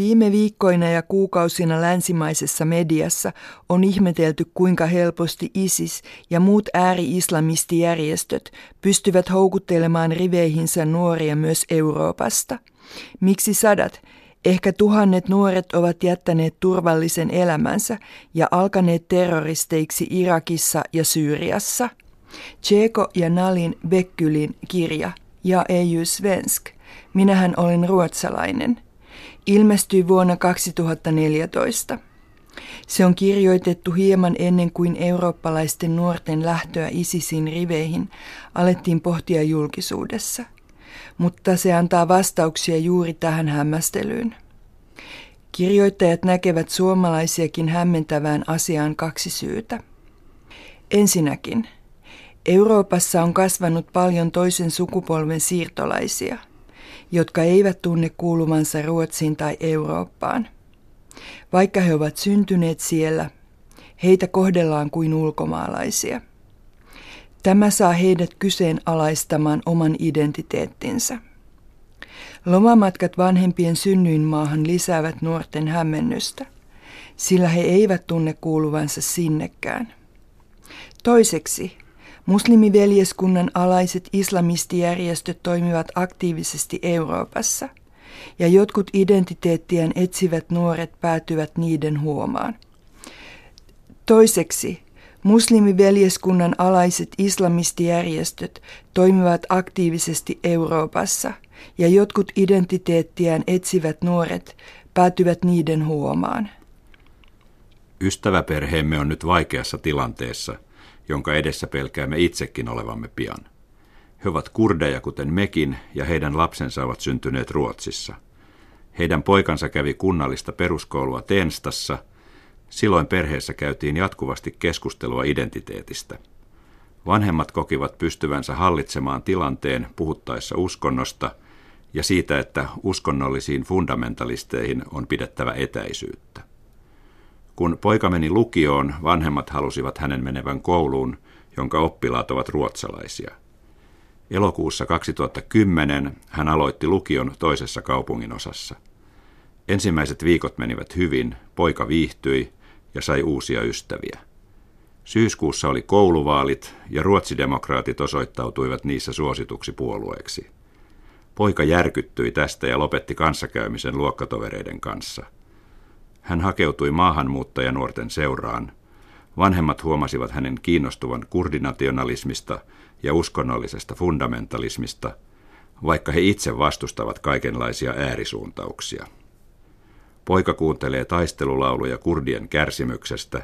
Viime viikkoina ja kuukausina länsimaisessa mediassa on ihmetelty, kuinka helposti ISIS ja muut ääri-islamistijärjestöt pystyvät houkuttelemaan riveihinsä nuoria myös Euroopasta. Miksi sadat, ehkä tuhannet nuoret ovat jättäneet turvallisen elämänsä ja alkaneet terroristeiksi Irakissa ja Syyriassa? Tseko ja Nalin Bekkylin kirja Ja ei svensk. Minähän olen ruotsalainen – ilmestyi vuonna 2014. Se on kirjoitettu hieman ennen kuin eurooppalaisten nuorten lähtöä ISISin riveihin alettiin pohtia julkisuudessa, mutta se antaa vastauksia juuri tähän hämmästelyyn. Kirjoittajat näkevät suomalaisiakin hämmentävään asiaan kaksi syytä. Ensinnäkin, Euroopassa on kasvanut paljon toisen sukupolven siirtolaisia – jotka eivät tunne kuuluvansa Ruotsiin tai Eurooppaan. Vaikka he ovat syntyneet siellä, heitä kohdellaan kuin ulkomaalaisia. Tämä saa heidät kyseenalaistamaan oman identiteettinsä. Lomamatkat vanhempien synnyinmaahan lisäävät nuorten hämmennystä, sillä he eivät tunne kuuluvansa sinnekään. Toiseksi Muslimiveljeskunnan alaiset islamistijärjestöt toimivat aktiivisesti Euroopassa, ja jotkut identiteettiään etsivät nuoret päätyvät niiden huomaan. Toiseksi, muslimiveljeskunnan alaiset islamistijärjestöt toimivat aktiivisesti Euroopassa, ja jotkut identiteettiään etsivät nuoret päätyvät niiden huomaan. Ystäväperheemme on nyt vaikeassa tilanteessa – jonka edessä pelkäämme itsekin olevamme pian. He ovat kurdeja kuten mekin ja heidän lapsensa ovat syntyneet Ruotsissa. Heidän poikansa kävi kunnallista peruskoulua Tenstassa. Silloin perheessä käytiin jatkuvasti keskustelua identiteetistä. Vanhemmat kokivat pystyvänsä hallitsemaan tilanteen puhuttaessa uskonnosta ja siitä, että uskonnollisiin fundamentalisteihin on pidettävä etäisyyttä. Kun poika meni lukioon, vanhemmat halusivat hänen menevän kouluun, jonka oppilaat ovat ruotsalaisia. Elokuussa 2010 hän aloitti lukion toisessa kaupungin osassa. Ensimmäiset viikot menivät hyvin, poika viihtyi ja sai uusia ystäviä. Syyskuussa oli kouluvaalit ja ruotsidemokraatit osoittautuivat niissä suosituksi puolueeksi. Poika järkyttyi tästä ja lopetti kanssakäymisen luokkatovereiden kanssa – hän hakeutui maahanmuuttajanuorten seuraan. Vanhemmat huomasivat hänen kiinnostuvan kurdinationalismista ja uskonnollisesta fundamentalismista, vaikka he itse vastustavat kaikenlaisia äärisuuntauksia. Poika kuuntelee taistelulauluja kurdien kärsimyksestä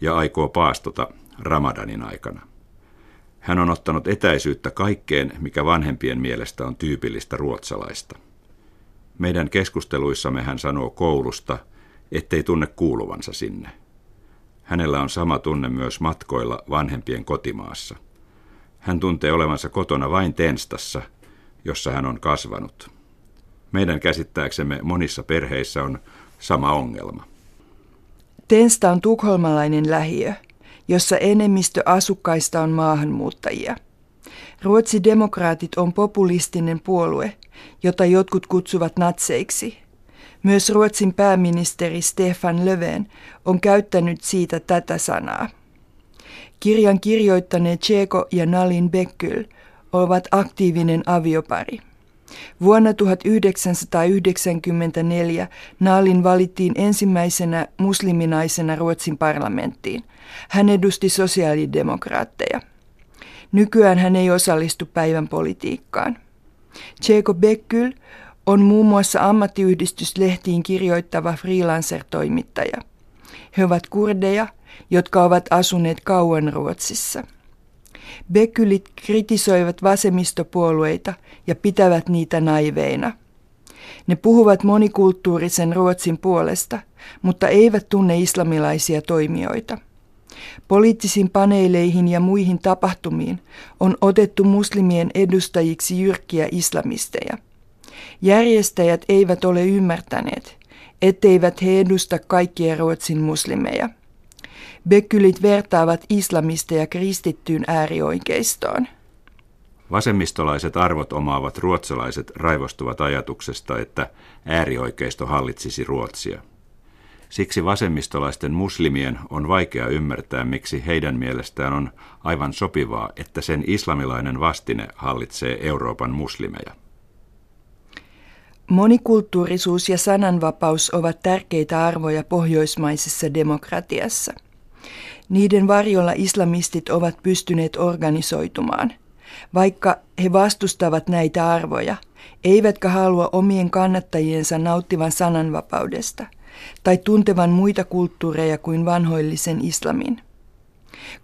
ja aikoo paastota Ramadanin aikana. Hän on ottanut etäisyyttä kaikkeen, mikä vanhempien mielestä on tyypillistä ruotsalaista. Meidän keskusteluissamme hän sanoo koulusta – ettei tunne kuuluvansa sinne. Hänellä on sama tunne myös matkoilla vanhempien kotimaassa. Hän tuntee olevansa kotona vain Tenstassa, jossa hän on kasvanut. Meidän käsittääksemme monissa perheissä on sama ongelma. Tensta on tukholmalainen lähiö, jossa enemmistö asukkaista on maahanmuuttajia. Ruotsi demokraatit on populistinen puolue, jota jotkut kutsuvat natseiksi – myös Ruotsin pääministeri Stefan Löfven on käyttänyt siitä tätä sanaa. Kirjan kirjoittaneet Tseko ja Nalin Bekkyl ovat aktiivinen aviopari. Vuonna 1994 Nalin valittiin ensimmäisenä musliminaisena Ruotsin parlamenttiin. Hän edusti sosiaalidemokraatteja. Nykyään hän ei osallistu päivän politiikkaan. Tseko Bekkyl on muun muassa ammattiyhdistyslehtiin kirjoittava freelancer-toimittaja. He ovat kurdeja, jotka ovat asuneet kauan Ruotsissa. Bekylit kritisoivat vasemmistopuolueita ja pitävät niitä naiveina. Ne puhuvat monikulttuurisen Ruotsin puolesta, mutta eivät tunne islamilaisia toimijoita. Poliittisiin paneeleihin ja muihin tapahtumiin on otettu muslimien edustajiksi jyrkkiä islamisteja – Järjestäjät eivät ole ymmärtäneet, etteivät he edusta kaikkia Ruotsin muslimeja. Bekkylit vertaavat islamista ja kristittyyn äärioikeistoon. Vasemmistolaiset arvot omaavat ruotsalaiset raivostuvat ajatuksesta, että äärioikeisto hallitsisi Ruotsia. Siksi vasemmistolaisten muslimien on vaikea ymmärtää, miksi heidän mielestään on aivan sopivaa, että sen islamilainen vastine hallitsee Euroopan muslimeja. Monikulttuurisuus ja sananvapaus ovat tärkeitä arvoja pohjoismaisessa demokratiassa. Niiden varjolla islamistit ovat pystyneet organisoitumaan, vaikka he vastustavat näitä arvoja, eivätkä halua omien kannattajiensa nauttivan sananvapaudesta tai tuntevan muita kulttuureja kuin vanhoillisen islamin.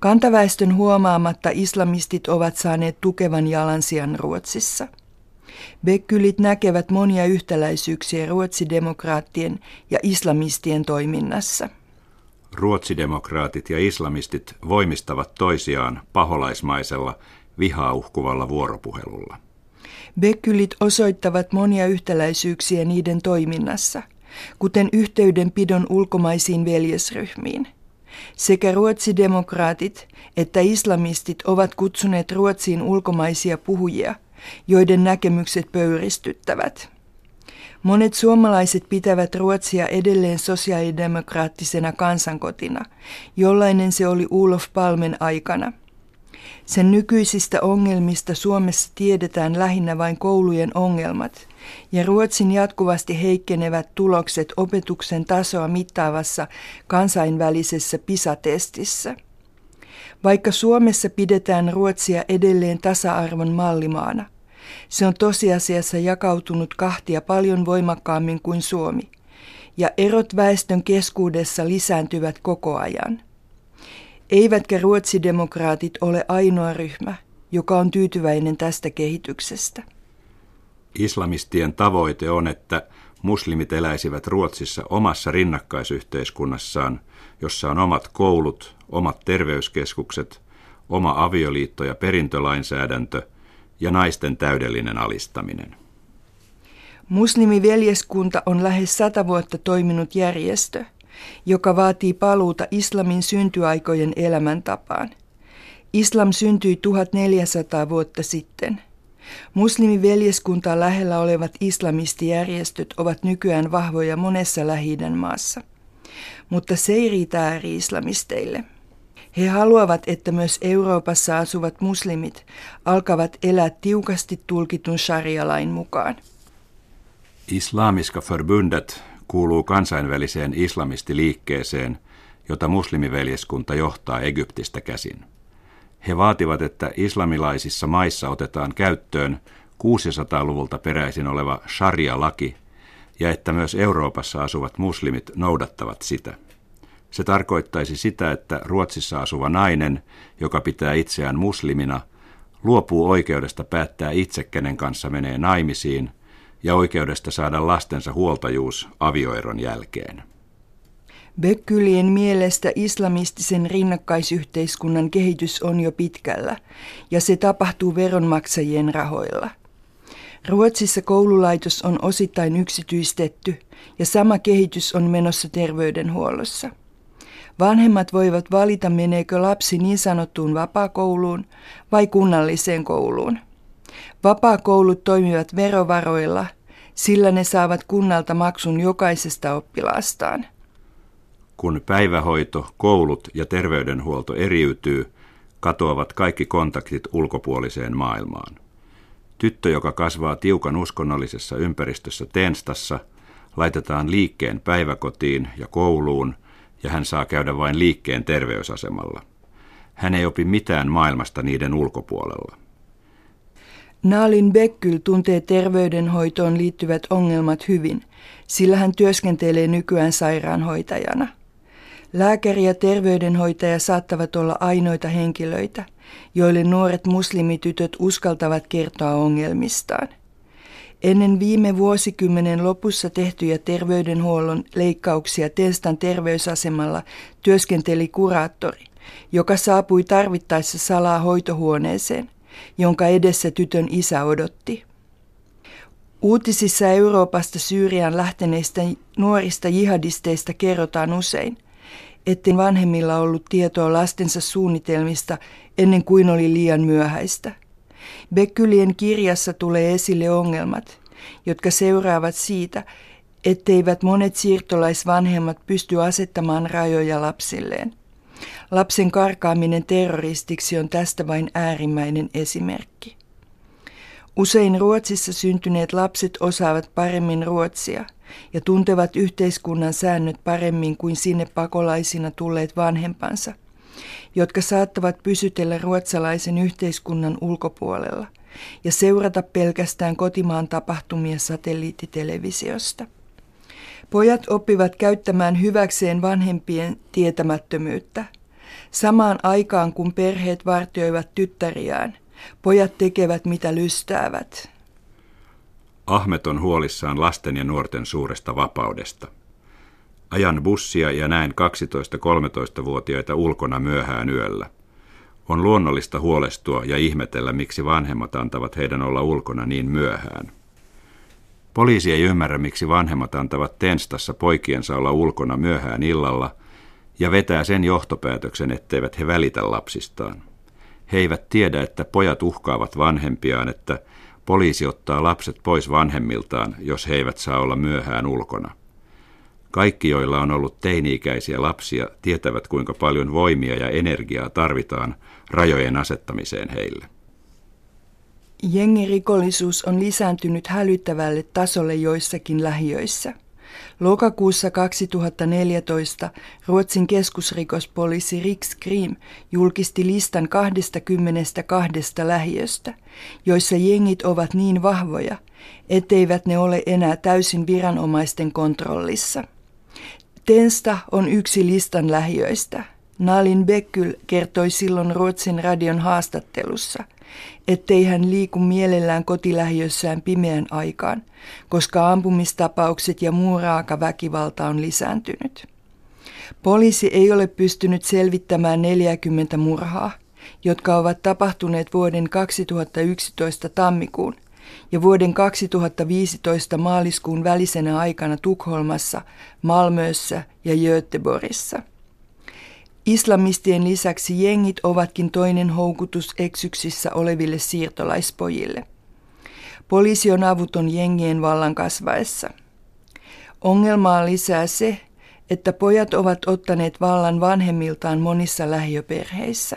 Kantaväestön huomaamatta islamistit ovat saaneet tukevan jalansijan Ruotsissa – Bekkylit näkevät monia yhtäläisyyksiä ruotsidemokraattien ja islamistien toiminnassa. Ruotsidemokraatit ja islamistit voimistavat toisiaan paholaismaisella, vihaa uhkuvalla vuoropuhelulla. Bekkylit osoittavat monia yhtäläisyyksiä niiden toiminnassa, kuten yhteydenpidon ulkomaisiin veljesryhmiin. Sekä ruotsidemokraatit että islamistit ovat kutsuneet Ruotsiin ulkomaisia puhujia – joiden näkemykset pöyristyttävät. Monet suomalaiset pitävät Ruotsia edelleen sosiaalidemokraattisena kansankotina, jollainen se oli Ulof Palmen aikana. Sen nykyisistä ongelmista Suomessa tiedetään lähinnä vain koulujen ongelmat, ja Ruotsin jatkuvasti heikkenevät tulokset opetuksen tasoa mittaavassa kansainvälisessä PISA-testissä. Vaikka Suomessa pidetään Ruotsia edelleen tasa-arvon mallimaana, se on tosiasiassa jakautunut kahtia paljon voimakkaammin kuin Suomi, ja erot väestön keskuudessa lisääntyvät koko ajan. Eivätkä ruotsidemokraatit ole ainoa ryhmä, joka on tyytyväinen tästä kehityksestä. Islamistien tavoite on, että muslimit eläisivät Ruotsissa omassa rinnakkaisyhteiskunnassaan, jossa on omat koulut, omat terveyskeskukset, oma avioliitto- ja perintölainsäädäntö – ja naisten täydellinen alistaminen. Muslimiveljeskunta on lähes sata vuotta toiminut järjestö, joka vaatii paluuta islamin syntyaikojen elämäntapaan. Islam syntyi 1400 vuotta sitten. Muslimiveljeskuntaa lähellä olevat islamistijärjestöt ovat nykyään vahvoja monessa lähi maassa. Mutta se ei riitä ääri-islamisteille. He haluavat, että myös Euroopassa asuvat muslimit alkavat elää tiukasti tulkitun sharia-lain mukaan. Islamiska förbundet kuuluu kansainväliseen islamistiliikkeeseen, jota muslimiveljeskunta johtaa Egyptistä käsin. He vaativat, että islamilaisissa maissa otetaan käyttöön 600-luvulta peräisin oleva sharia-laki ja että myös Euroopassa asuvat muslimit noudattavat sitä. Se tarkoittaisi sitä, että Ruotsissa asuva nainen, joka pitää itseään muslimina, luopuu oikeudesta päättää itse, kenen kanssa menee naimisiin, ja oikeudesta saada lastensa huoltajuus avioeron jälkeen. Bökkylien mielestä islamistisen rinnakkaisyhteiskunnan kehitys on jo pitkällä, ja se tapahtuu veronmaksajien rahoilla. Ruotsissa koululaitos on osittain yksityistetty, ja sama kehitys on menossa terveydenhuollossa. Vanhemmat voivat valita, meneekö lapsi niin sanottuun vapaakouluun vai kunnalliseen kouluun. Vapaakoulut toimivat verovaroilla, sillä ne saavat kunnalta maksun jokaisesta oppilaastaan. Kun päivähoito, koulut ja terveydenhuolto eriytyy, katoavat kaikki kontaktit ulkopuoliseen maailmaan. Tyttö, joka kasvaa tiukan uskonnollisessa ympäristössä Tenstassa, laitetaan liikkeen päiväkotiin ja kouluun – ja hän saa käydä vain liikkeen terveysasemalla. Hän ei opi mitään maailmasta niiden ulkopuolella. Naalin Bekkyl tuntee terveydenhoitoon liittyvät ongelmat hyvin, sillä hän työskentelee nykyään sairaanhoitajana. Lääkäri ja terveydenhoitaja saattavat olla ainoita henkilöitä, joille nuoret muslimitytöt uskaltavat kertoa ongelmistaan – Ennen viime vuosikymmenen lopussa tehtyjä terveydenhuollon leikkauksia Tenstan terveysasemalla työskenteli kuraattori, joka saapui tarvittaessa salaa hoitohuoneeseen, jonka edessä tytön isä odotti. Uutisissa Euroopasta Syyrian lähteneistä nuorista jihadisteista kerrotaan usein, etten vanhemmilla ollut tietoa lastensa suunnitelmista ennen kuin oli liian myöhäistä – Bekkylien kirjassa tulee esille ongelmat, jotka seuraavat siitä, etteivät monet siirtolaisvanhemmat pysty asettamaan rajoja lapsilleen. Lapsen karkaaminen terroristiksi on tästä vain äärimmäinen esimerkki. Usein Ruotsissa syntyneet lapset osaavat paremmin ruotsia ja tuntevat yhteiskunnan säännöt paremmin kuin sinne pakolaisina tulleet vanhempansa, jotka saattavat pysytellä ruotsalaisen yhteiskunnan ulkopuolella ja seurata pelkästään kotimaan tapahtumia satelliittitelevisiosta. Pojat oppivat käyttämään hyväkseen vanhempien tietämättömyyttä. Samaan aikaan kun perheet vartioivat tyttäriään, pojat tekevät mitä lystäävät. Ahmet on huolissaan lasten ja nuorten suuresta vapaudesta. Ajan bussia ja näen 12-13-vuotiaita ulkona myöhään yöllä. On luonnollista huolestua ja ihmetellä, miksi vanhemmat antavat heidän olla ulkona niin myöhään. Poliisi ei ymmärrä, miksi vanhemmat antavat tenstassa poikiensa olla ulkona myöhään illalla ja vetää sen johtopäätöksen, etteivät he välitä lapsistaan. He eivät tiedä, että pojat uhkaavat vanhempiaan, että poliisi ottaa lapset pois vanhemmiltaan, jos he eivät saa olla myöhään ulkona. Kaikki, joilla on ollut teini-ikäisiä lapsia, tietävät, kuinka paljon voimia ja energiaa tarvitaan rajojen asettamiseen heille. Jengirikollisuus on lisääntynyt hälyttävälle tasolle joissakin lähiöissä. Lokakuussa 2014 Ruotsin keskusrikospoliisi Rikskrim julkisti listan 22 lähiöstä, joissa jengit ovat niin vahvoja, etteivät ne ole enää täysin viranomaisten kontrollissa. Tensta on yksi listan lähiöistä. Nalin Bekkyl kertoi silloin Ruotsin radion haastattelussa – ettei hän liiku mielellään kotilähiössään pimeän aikaan, koska ampumistapaukset ja muu raaka väkivalta on lisääntynyt. Poliisi ei ole pystynyt selvittämään 40 murhaa, jotka ovat tapahtuneet vuoden 2011 tammikuun ja vuoden 2015 maaliskuun välisenä aikana Tukholmassa, Malmössä ja Göteborgissa. Islamistien lisäksi jengit ovatkin toinen houkutus eksyksissä oleville siirtolaispojille. Poliisi on avuton jengien vallan kasvaessa. Ongelmaa lisää se, että pojat ovat ottaneet vallan vanhemmiltaan monissa lähiöperheissä.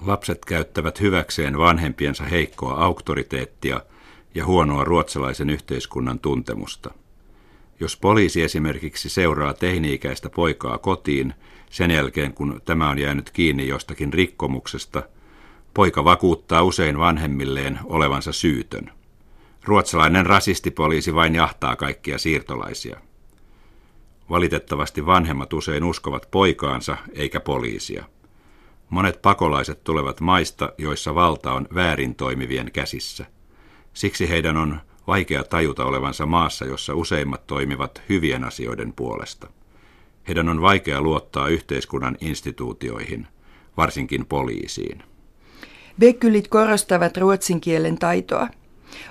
Lapset käyttävät hyväkseen vanhempiensa heikkoa auktoriteettia ja huonoa ruotsalaisen yhteiskunnan tuntemusta. Jos poliisi esimerkiksi seuraa teini-ikäistä poikaa kotiin – sen jälkeen, kun tämä on jäänyt kiinni jostakin rikkomuksesta, poika vakuuttaa usein vanhemmilleen olevansa syytön. Ruotsalainen rasistipoliisi vain jahtaa kaikkia siirtolaisia. Valitettavasti vanhemmat usein uskovat poikaansa eikä poliisia. Monet pakolaiset tulevat maista, joissa valta on väärin toimivien käsissä. Siksi heidän on vaikea tajuta olevansa maassa, jossa useimmat toimivat hyvien asioiden puolesta. Heidän on vaikea luottaa yhteiskunnan instituutioihin, varsinkin poliisiin. Bekkylit korostavat ruotsin kielen taitoa.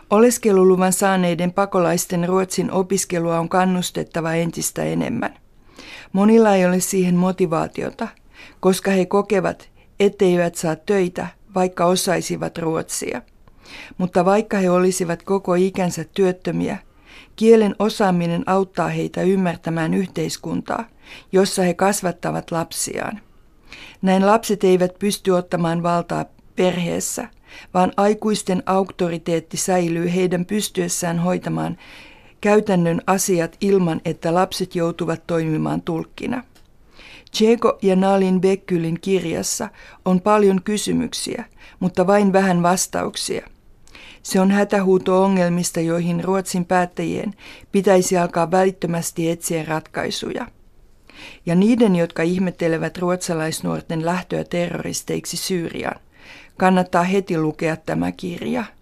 Oleskeluluvan saaneiden pakolaisten ruotsin opiskelua on kannustettava entistä enemmän. Monilla ei ole siihen motivaatiota, koska he kokevat, etteivät saa töitä, vaikka osaisivat ruotsia. Mutta vaikka he olisivat koko ikänsä työttömiä, kielen osaaminen auttaa heitä ymmärtämään yhteiskuntaa jossa he kasvattavat lapsiaan. Näin lapset eivät pysty ottamaan valtaa perheessä, vaan aikuisten auktoriteetti säilyy heidän pystyessään hoitamaan käytännön asiat ilman, että lapset joutuvat toimimaan tulkkina. Tseko ja Nalin Bekkylin kirjassa on paljon kysymyksiä, mutta vain vähän vastauksia. Se on hätähuuto ongelmista, joihin Ruotsin päättäjien pitäisi alkaa välittömästi etsiä ratkaisuja. Ja niiden, jotka ihmettelevät ruotsalaisnuorten lähtöä terroristeiksi Syyriaan, kannattaa heti lukea tämä kirja –